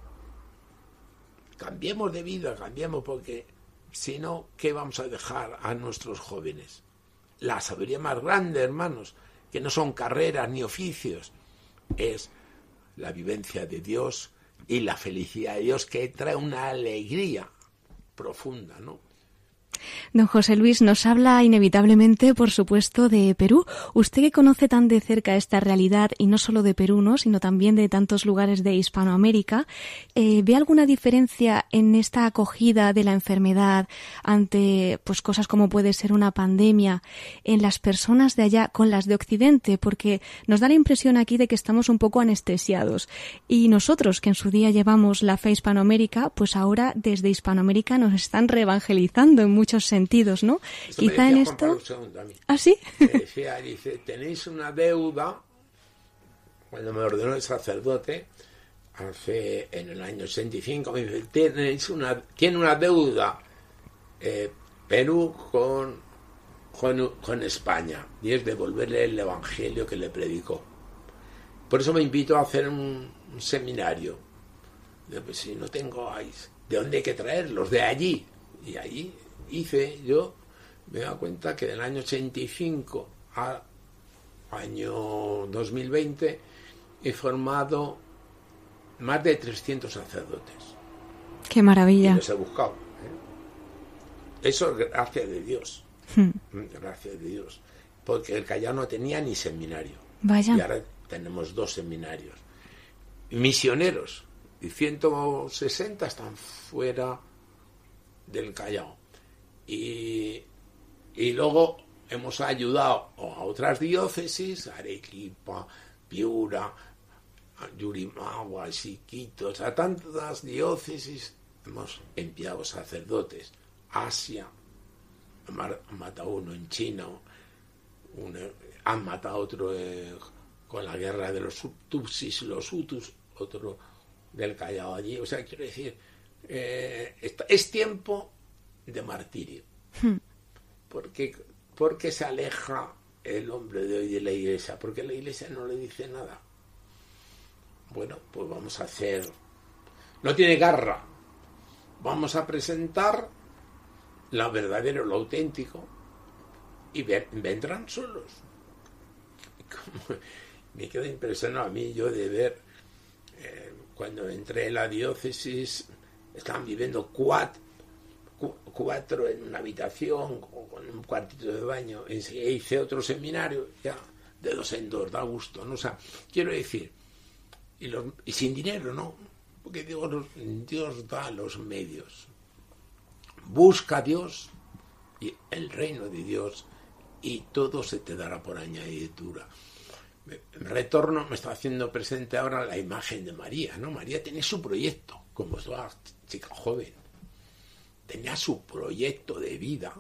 Cambiemos de vida, cambiemos porque si no, ¿qué vamos a dejar a nuestros jóvenes? La sabiduría más grande, hermanos, que no son carreras ni oficios, es la vivencia de Dios y la felicidad de Dios que trae una alegría profunda, ¿no? Don José Luis nos habla inevitablemente, por supuesto, de Perú. Usted que conoce tan de cerca esta realidad, y no solo de Perú, ¿no? sino también de tantos lugares de Hispanoamérica, eh, ¿ve alguna diferencia en esta acogida de la enfermedad ante pues, cosas como puede ser una pandemia en las personas de allá con las de Occidente? Porque nos da la impresión aquí de que estamos un poco anestesiados. Y nosotros, que en su día llevamos la fe Hispanoamérica, pues ahora desde Hispanoamérica nos están reevangelizando en muchos sentidos, ¿no? Quizá en esto. ¿Ah, sí? Decía, dice, tenéis una deuda. Cuando me ordenó el sacerdote, hace en el año 85, me dice, tenéis una, tiene una deuda eh, Perú con, con, España, y es devolverle el evangelio que le predicó. Por eso me invito a hacer un, seminario. De, pues, si no tengo, ¿de dónde hay que traerlos? De allí. Y allí hice yo, me da cuenta que del año 85 al año 2020 he formado más de 300 sacerdotes. ¡Qué maravilla! Y los he buscado. ¿eh? Eso es gracia de Dios. Hmm. Gracias de Dios. Porque el Callao no tenía ni seminario. Vaya. Y ahora tenemos dos seminarios. Misioneros. Y 160 están fuera del Callao. Y, luego hemos ayudado a otras diócesis, Arequipa, Piura, Yurimagua, Siquitos, a tantas diócesis hemos enviado sacerdotes. Asia, han matado uno en China, han matado otro eh, con la guerra de los Tutsis, los Hutus, otro del Callao allí. O sea, quiero decir, eh, es tiempo de martirio. Hmm. Porque, porque se aleja el hombre de hoy de la iglesia, porque la iglesia no le dice nada. Bueno, pues vamos a hacer... No tiene garra. Vamos a presentar lo verdadero, lo auténtico, y vendrán solos. (laughs) me quedo impresionado a mí yo de ver, eh, cuando entré en la diócesis, estaban viviendo cuatro, cuatro en una habitación con un cuartito de baño e hice otro seminario ya de dos en dos da gusto no o sea quiero decir y, y sin dinero no porque Dios, Dios da los medios. Busca a Dios y el reino de Dios y todo se te dará por añadidura. Retorno me está haciendo presente ahora la imagen de María no María tiene su proyecto como toda chica joven tenía su proyecto de vida,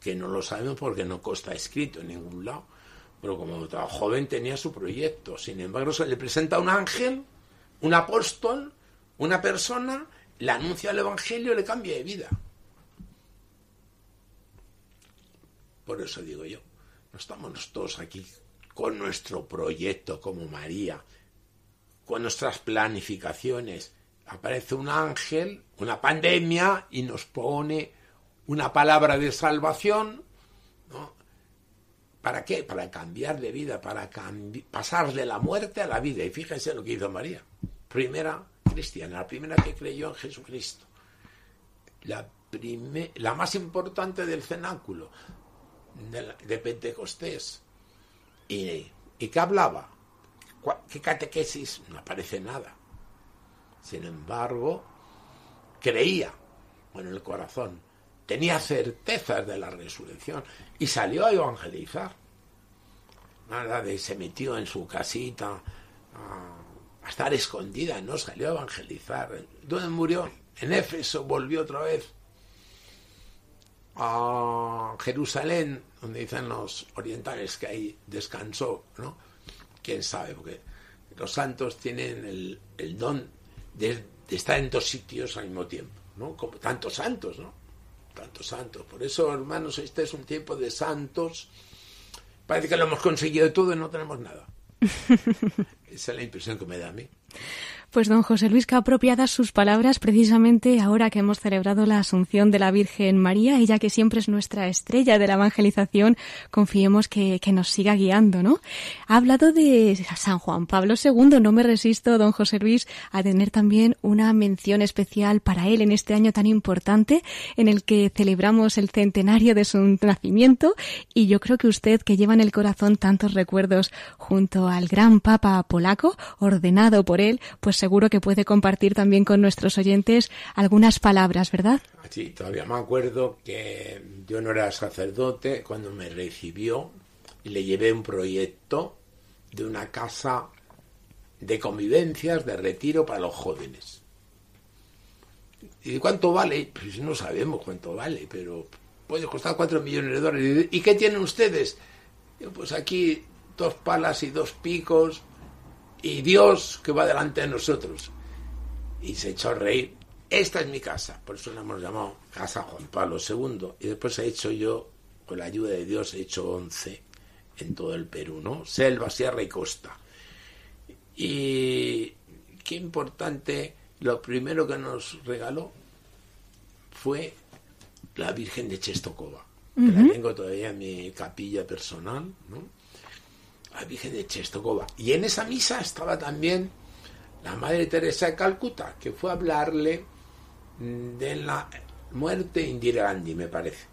que no lo sabemos porque no consta escrito en ningún lado, pero como joven tenía su proyecto. Sin embargo, se le presenta un ángel, un apóstol, una persona, le anuncia el Evangelio y le cambia de vida. Por eso digo yo, no estamos todos aquí con nuestro proyecto como María, con nuestras planificaciones, aparece un ángel, una pandemia, y nos pone una palabra de salvación, ¿Para qué? Para cambiar de vida, para pasar de la muerte a la vida. Y fíjense lo que hizo María. Primera cristiana, la primera que creyó en Jesucristo. La, más importante del cenáculo de, Pentecostés. ¿Y, ¿Y qué hablaba? ¿Qué catequesis? No aparece nada. Sin embargo, creía con el corazón, tenía certezas de la resurrección y salió a evangelizar. Nada de se metió en su casita a, estar escondida, no salió a evangelizar. ¿Dónde murió? En Éfeso, volvió otra vez a Jerusalén, donde dicen los orientales que ahí descansó, ¿no? Quién sabe, porque los santos tienen el, don de, de, estar en dos sitios al mismo tiempo, ¿no? Como tantos santos, ¿no? Tantos santos. Por eso, hermanos, este es un tiempo de santos. Parece que lo hemos conseguido todo y no tenemos nada. (laughs) Esa es la impresión que me da a mí. Pues don José Luis, que apropiadas sus palabras precisamente ahora que hemos celebrado la Asunción de la Virgen María, ella que siempre es nuestra estrella de la evangelización, confiemos que, que nos siga guiando, ¿no? Ha hablado de San Juan Pablo II, no me resisto, don José Luis, a tener también una mención especial para él en este año tan importante en el que celebramos el centenario de su nacimiento y yo creo que usted que lleva en el corazón tantos recuerdos junto al gran Papa polaco, ordenado por él, pues seguro que puede compartir también con nuestros oyentes algunas palabras, ¿verdad? Sí, todavía me acuerdo que yo no era sacerdote cuando me recibió y le llevé un proyecto de una casa de convivencias, de retiro para los jóvenes. ¿Y cuánto vale? Pues no sabemos cuánto vale, pero puede costar cuatro millones de dólares. ¿Y qué tienen ustedes? Pues aquí dos palas y dos picos, y Dios que va delante de nosotros. Y se echó a reír. Esta es mi casa, por eso la hemos llamado Casa Juan Pablo II. Y después he hecho yo, con la ayuda de Dios, he hecho 11 en todo el Perú, ¿no? Selva, sierra y costa. Y qué importante, lo primero que nos regaló fue la Virgen de Chestokova, que la tengo todavía en mi capilla personal, ¿no? La Virgen de Chestokova. Y en esa misa estaba también la Madre Teresa de Calcuta, que fue a hablarle de la muerte de Indira Gandhi, me parece.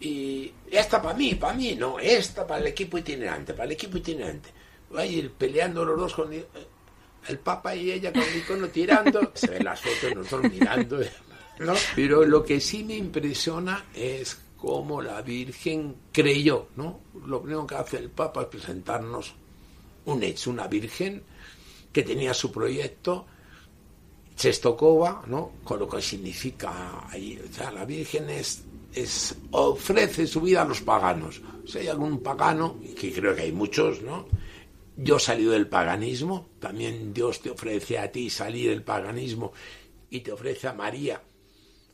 Y esta para mí, para mí, no, esta para el equipo itinerante, para el equipo itinerante. Va a ir peleando los dos con el Papa y ella con el icono tirando. Se ven las fotos, nosotros mirando. (laughs) ¿no? Pero lo que sí me impresiona es cómo la Virgen creyó, ¿no? Lo primero que hace el Papa es presentarnos un hecho, una Virgen que tenía su proyecto, Chestokova, ¿no? Con lo que significa ahí, o sea, la Virgen es, ofrece su vida a los paganos. Si hay algún pagano, que creo que hay muchos, ¿no? Yo salí del paganismo, también Dios te ofrece a ti salir del paganismo y te ofrece a María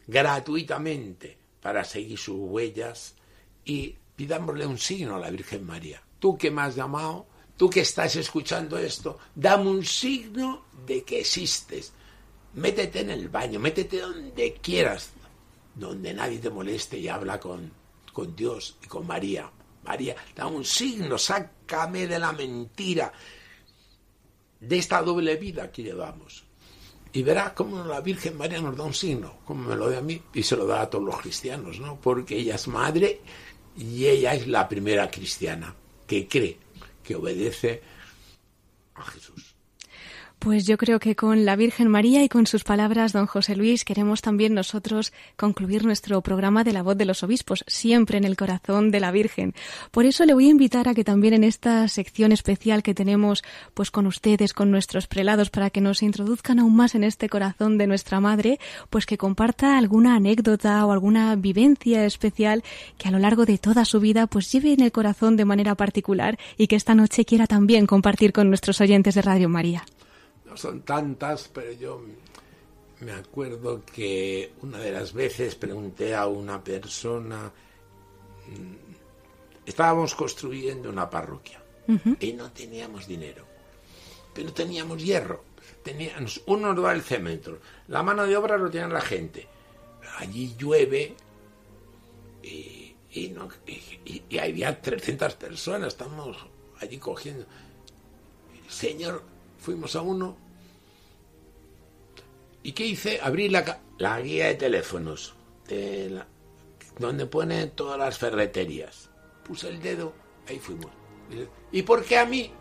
gratuitamente para seguir sus huellas y pidámosle un signo a la Virgen María. Tú que me has llamado, tú que estás escuchando esto, dame un signo de que existes. Métete en el baño, métete donde quieras, donde nadie te moleste y habla con, con Dios y con María. María, dame un signo, sácame de la mentira, de esta doble vida que llevamos y verá cómo la Virgen María nos da un signo, como me lo da a mí y se lo da a todos los cristianos, ¿no? Porque ella es madre y ella es la primera cristiana que cree, que obedece a Jesús. Pues yo creo que con la Virgen María y con sus palabras, don José Luis, queremos también nosotros concluir nuestro programa de la voz de los obispos, siempre en el corazón de la Virgen. Por eso le voy a invitar a que también en esta sección especial que tenemos pues con ustedes, con nuestros prelados, para que nos introduzcan aún más en este corazón de nuestra Madre, pues que comparta alguna anécdota o alguna vivencia especial que a lo largo de toda su vida pues lleve en el corazón de manera particular y que esta noche quiera también compartir con nuestros oyentes de Radio María. No son tantas, pero yo me acuerdo que una de las veces pregunté a una persona, mm, estábamos construyendo una parroquia y no teníamos dinero, pero teníamos hierro. Teníamos, uno nos da el cemento, la mano de obra lo tiene la gente. Allí llueve y, Y, no, y, y había 300 personas, estamos allí cogiendo. Señor, fuimos a uno. ¿Y qué hice? Abrí la, la guía de teléfonos, donde pone todas las ferreterías. Puse el dedo, ahí fuimos. ¿Y por qué a mí?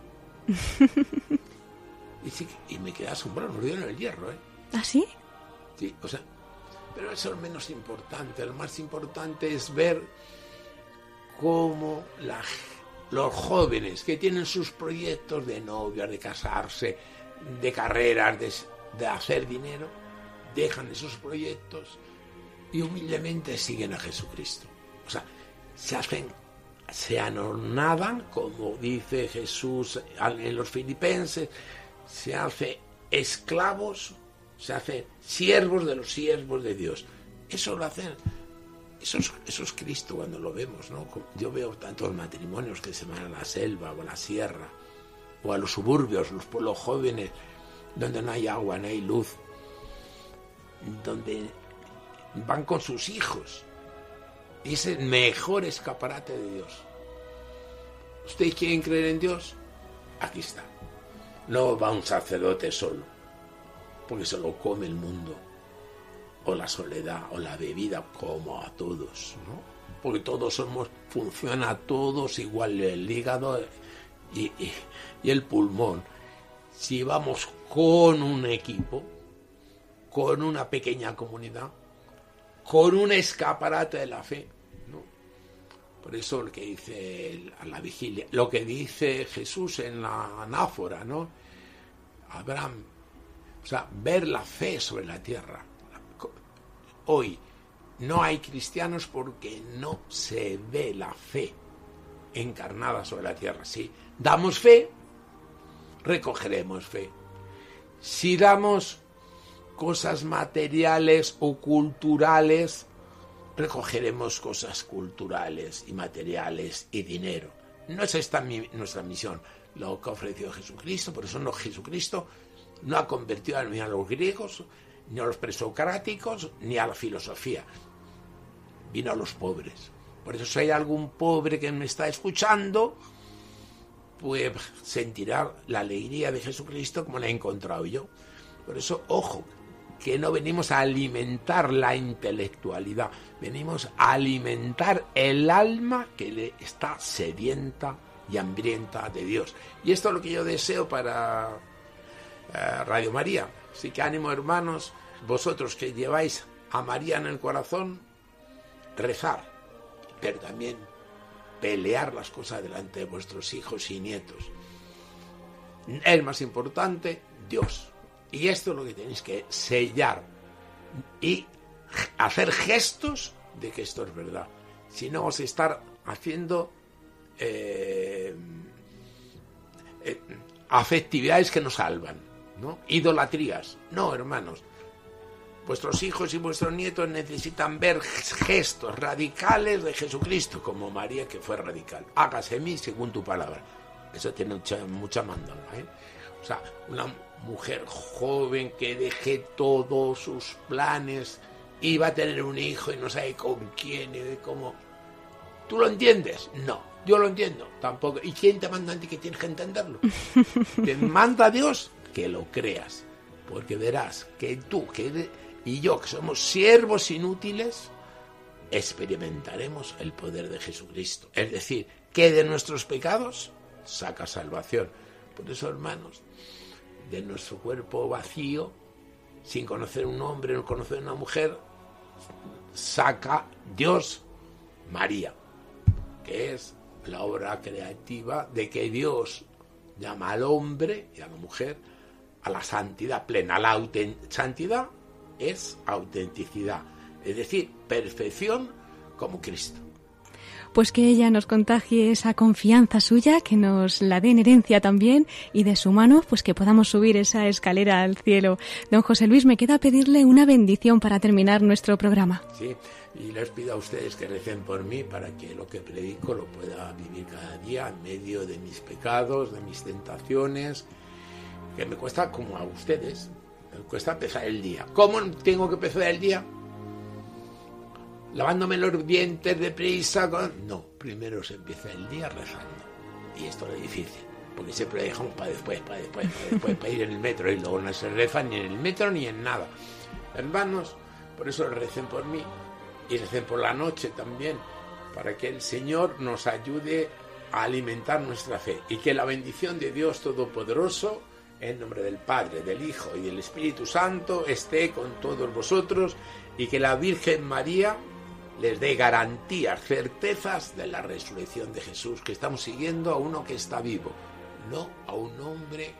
(laughs) y, y, me quedé asombrado, nos dieron el hierro, ¿eh? ¿Ah, sí? Sí, o sea, pero eso es lo menos importante. Lo más importante es ver cómo la, los jóvenes que tienen sus proyectos de novias, de casarse, de carreras, de, de hacer dinero, dejan esos proyectos y humildemente siguen a Jesucristo. O sea, se hacen, se anonadan, como dice Jesús en los filipenses, se hacen esclavos, se hacen siervos de los siervos de Dios. Eso lo hacen eso es, Cristo cuando lo vemos, ¿no? Yo veo tantos matrimonios que se van a la selva o a la sierra o a los suburbios, los pueblos jóvenes, donde no hay agua, no hay luz, donde van con sus hijos. Y es el mejor escaparate de Dios. ¿Ustedes quieren creer en Dios? Aquí está. No va un sacerdote solo, porque se lo come el mundo o la soledad o la bebida como a todos, ¿no? Porque todos somos, funciona a todos igual el hígado y, el pulmón. Si vamos con un equipo, con una pequeña comunidad, con un escaparate de la fe. Por eso lo que dice a la vigilia, lo que dice Jesús en la anáfora, ¿no? Abraham, o sea, ver la fe sobre la tierra hoy no hay cristianos porque no se ve la fe encarnada sobre la tierra. Si damos fe, recogeremos fe. Si damos cosas materiales o culturales, recogeremos cosas culturales y materiales y dinero. No es esta nuestra misión, lo que ha ofrecido Jesucristo, por eso no Jesucristo no ha convertido a los griegos, ni a los presocráticos, ni a la filosofía. Vino a los pobres. Por eso si hay algún pobre que me está escuchando, pues sentirá la alegría de Jesucristo como la he encontrado yo. Por eso, ojo, que no venimos a alimentar la intelectualidad, venimos a alimentar el alma que le está sedienta y hambrienta de Dios. Y esto es lo que yo deseo para Radio María. Así que ánimo hermanos, vosotros que lleváis a María en el corazón, rezar, pero también pelear las cosas delante de vuestros hijos y nietos. Es más importante Dios. Y esto es lo que tenéis que sellar y hacer gestos de que esto es verdad. Si no, os estar haciendo eh, eh, afectividades que nos salvan. ¿No? Idolatrías. No, hermanos. Vuestros hijos y vuestros nietos necesitan ver gestos radicales de Jesucristo, como María que fue radical. Hágase en mí según tu palabra. Eso tiene mucha, mucha ¿eh? O sea, una mujer joven que deje todos sus planes y va a tener un hijo y no sabe con quién y cómo. ¿Tú lo entiendes? No, yo lo entiendo, tampoco. ¿Y quién te manda a ti que tienes que entenderlo? (laughs) te manda Dios que lo creas, porque verás que tú que y yo, que somos siervos inútiles, experimentaremos el poder de Jesucristo. Es decir, que de nuestros pecados saca salvación. Por eso, hermanos, de nuestro cuerpo vacío, sin conocer un hombre, no conocer una mujer, saca Dios María, que es la obra creativa de que Dios llama al hombre y a la mujer a la santidad plena. La santidad es autenticidad, es decir, perfección como Cristo. Pues que ella nos contagie esa confianza suya, que nos la dé en herencia también y de su mano, pues que podamos subir esa escalera al cielo. Don José Luis, me queda pedirle una bendición para terminar nuestro programa. Sí, y les pido a ustedes que recen por mí para que lo que predico lo pueda vivir cada día en medio de mis pecados, de mis tentaciones, que me cuesta como a ustedes, me cuesta empezar el día. ¿Cómo tengo que empezar el día? lavándome los dientes deprisa. Con... No, primero se empieza el día rezando. Y esto es difícil, porque siempre dejamos para después, para después, para después, para ir en el metro. Y luego no se reza ni en el metro ni en nada. Hermanos, por eso recen por mí y recen por la noche también, para que el Señor nos ayude a alimentar nuestra fe y que la bendición de Dios Todopoderoso, en nombre del Padre, del Hijo y del Espíritu Santo, esté con todos vosotros y que la Virgen María les dé garantías, certezas de la resurrección de Jesús, que estamos siguiendo a uno que está vivo, no a un hombre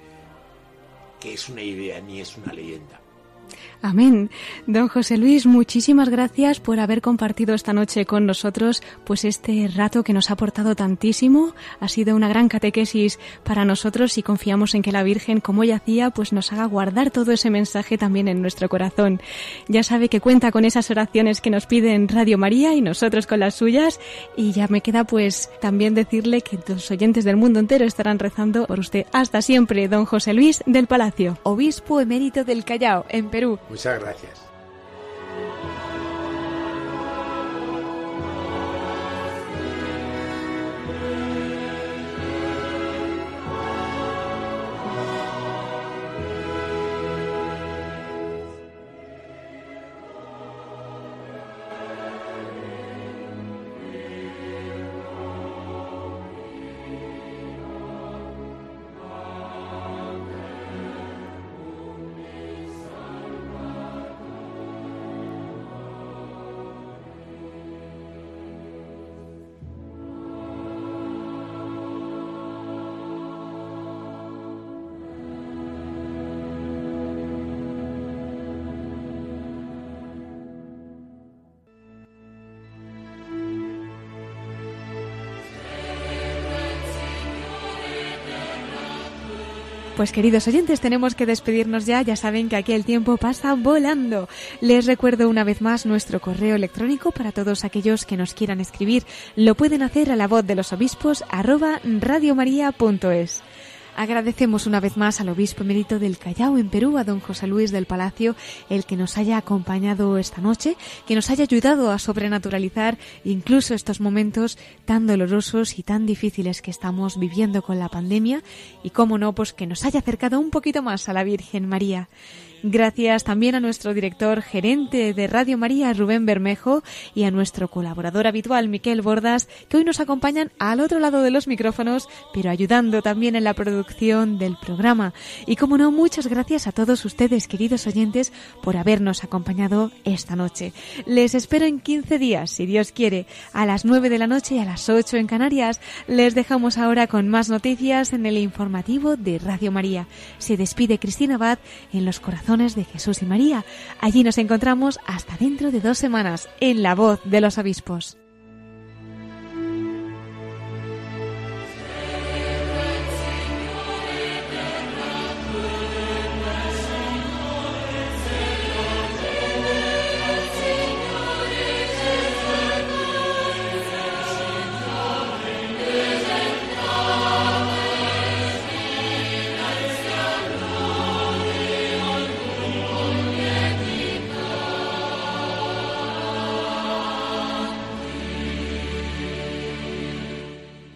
que es una idea ni es una leyenda. Amén. Don José Luis, muchísimas gracias por haber compartido esta noche con nosotros, pues este rato que nos ha aportado tantísimo ha sido una gran catequesis para nosotros y confiamos en que la Virgen, como ella hacía, pues nos haga guardar todo ese mensaje también en nuestro corazón. Ya sabe que cuenta con esas oraciones que nos piden Radio María y nosotros con las suyas y ya me queda pues también decirle que los oyentes del mundo entero estarán rezando por usted. Hasta siempre, don José Luis del Palacio, obispo emérito del Callao. Muchas gracias. Pues queridos oyentes, tenemos que despedirnos ya. Ya saben que aquí el tiempo pasa volando. Les recuerdo una vez más nuestro correo electrónico para todos aquellos que nos quieran escribir. Lo pueden hacer a la voz de los obispos arroba radiomaria.es. Agradecemos una vez más al obispo emérito del Callao en Perú, a don José Luis del Palacio, el que nos haya acompañado esta noche, que nos haya ayudado a sobrenaturalizar incluso estos momentos tan dolorosos y tan difíciles que estamos viviendo con la pandemia y, cómo no, pues que nos haya acercado un poquito más a la Virgen María. Gracias también a nuestro director gerente de Radio María, Rubén Bermejo, y a nuestro colaborador habitual, Miquel Bordas, que hoy nos acompañan al otro lado de los micrófonos, pero ayudando también en la producción del programa. Y como no, muchas gracias a todos ustedes, queridos oyentes, por habernos acompañado esta noche. Les espero en 15 días, si Dios quiere, a las 9 de la noche y a las 8 en Canarias. Les dejamos ahora con más noticias en el informativo de Radio María. Se despide Cristina Abad en los corazones de Jesús y María. Allí nos encontramos hasta dentro de dos semanas en La Voz de los Obispos.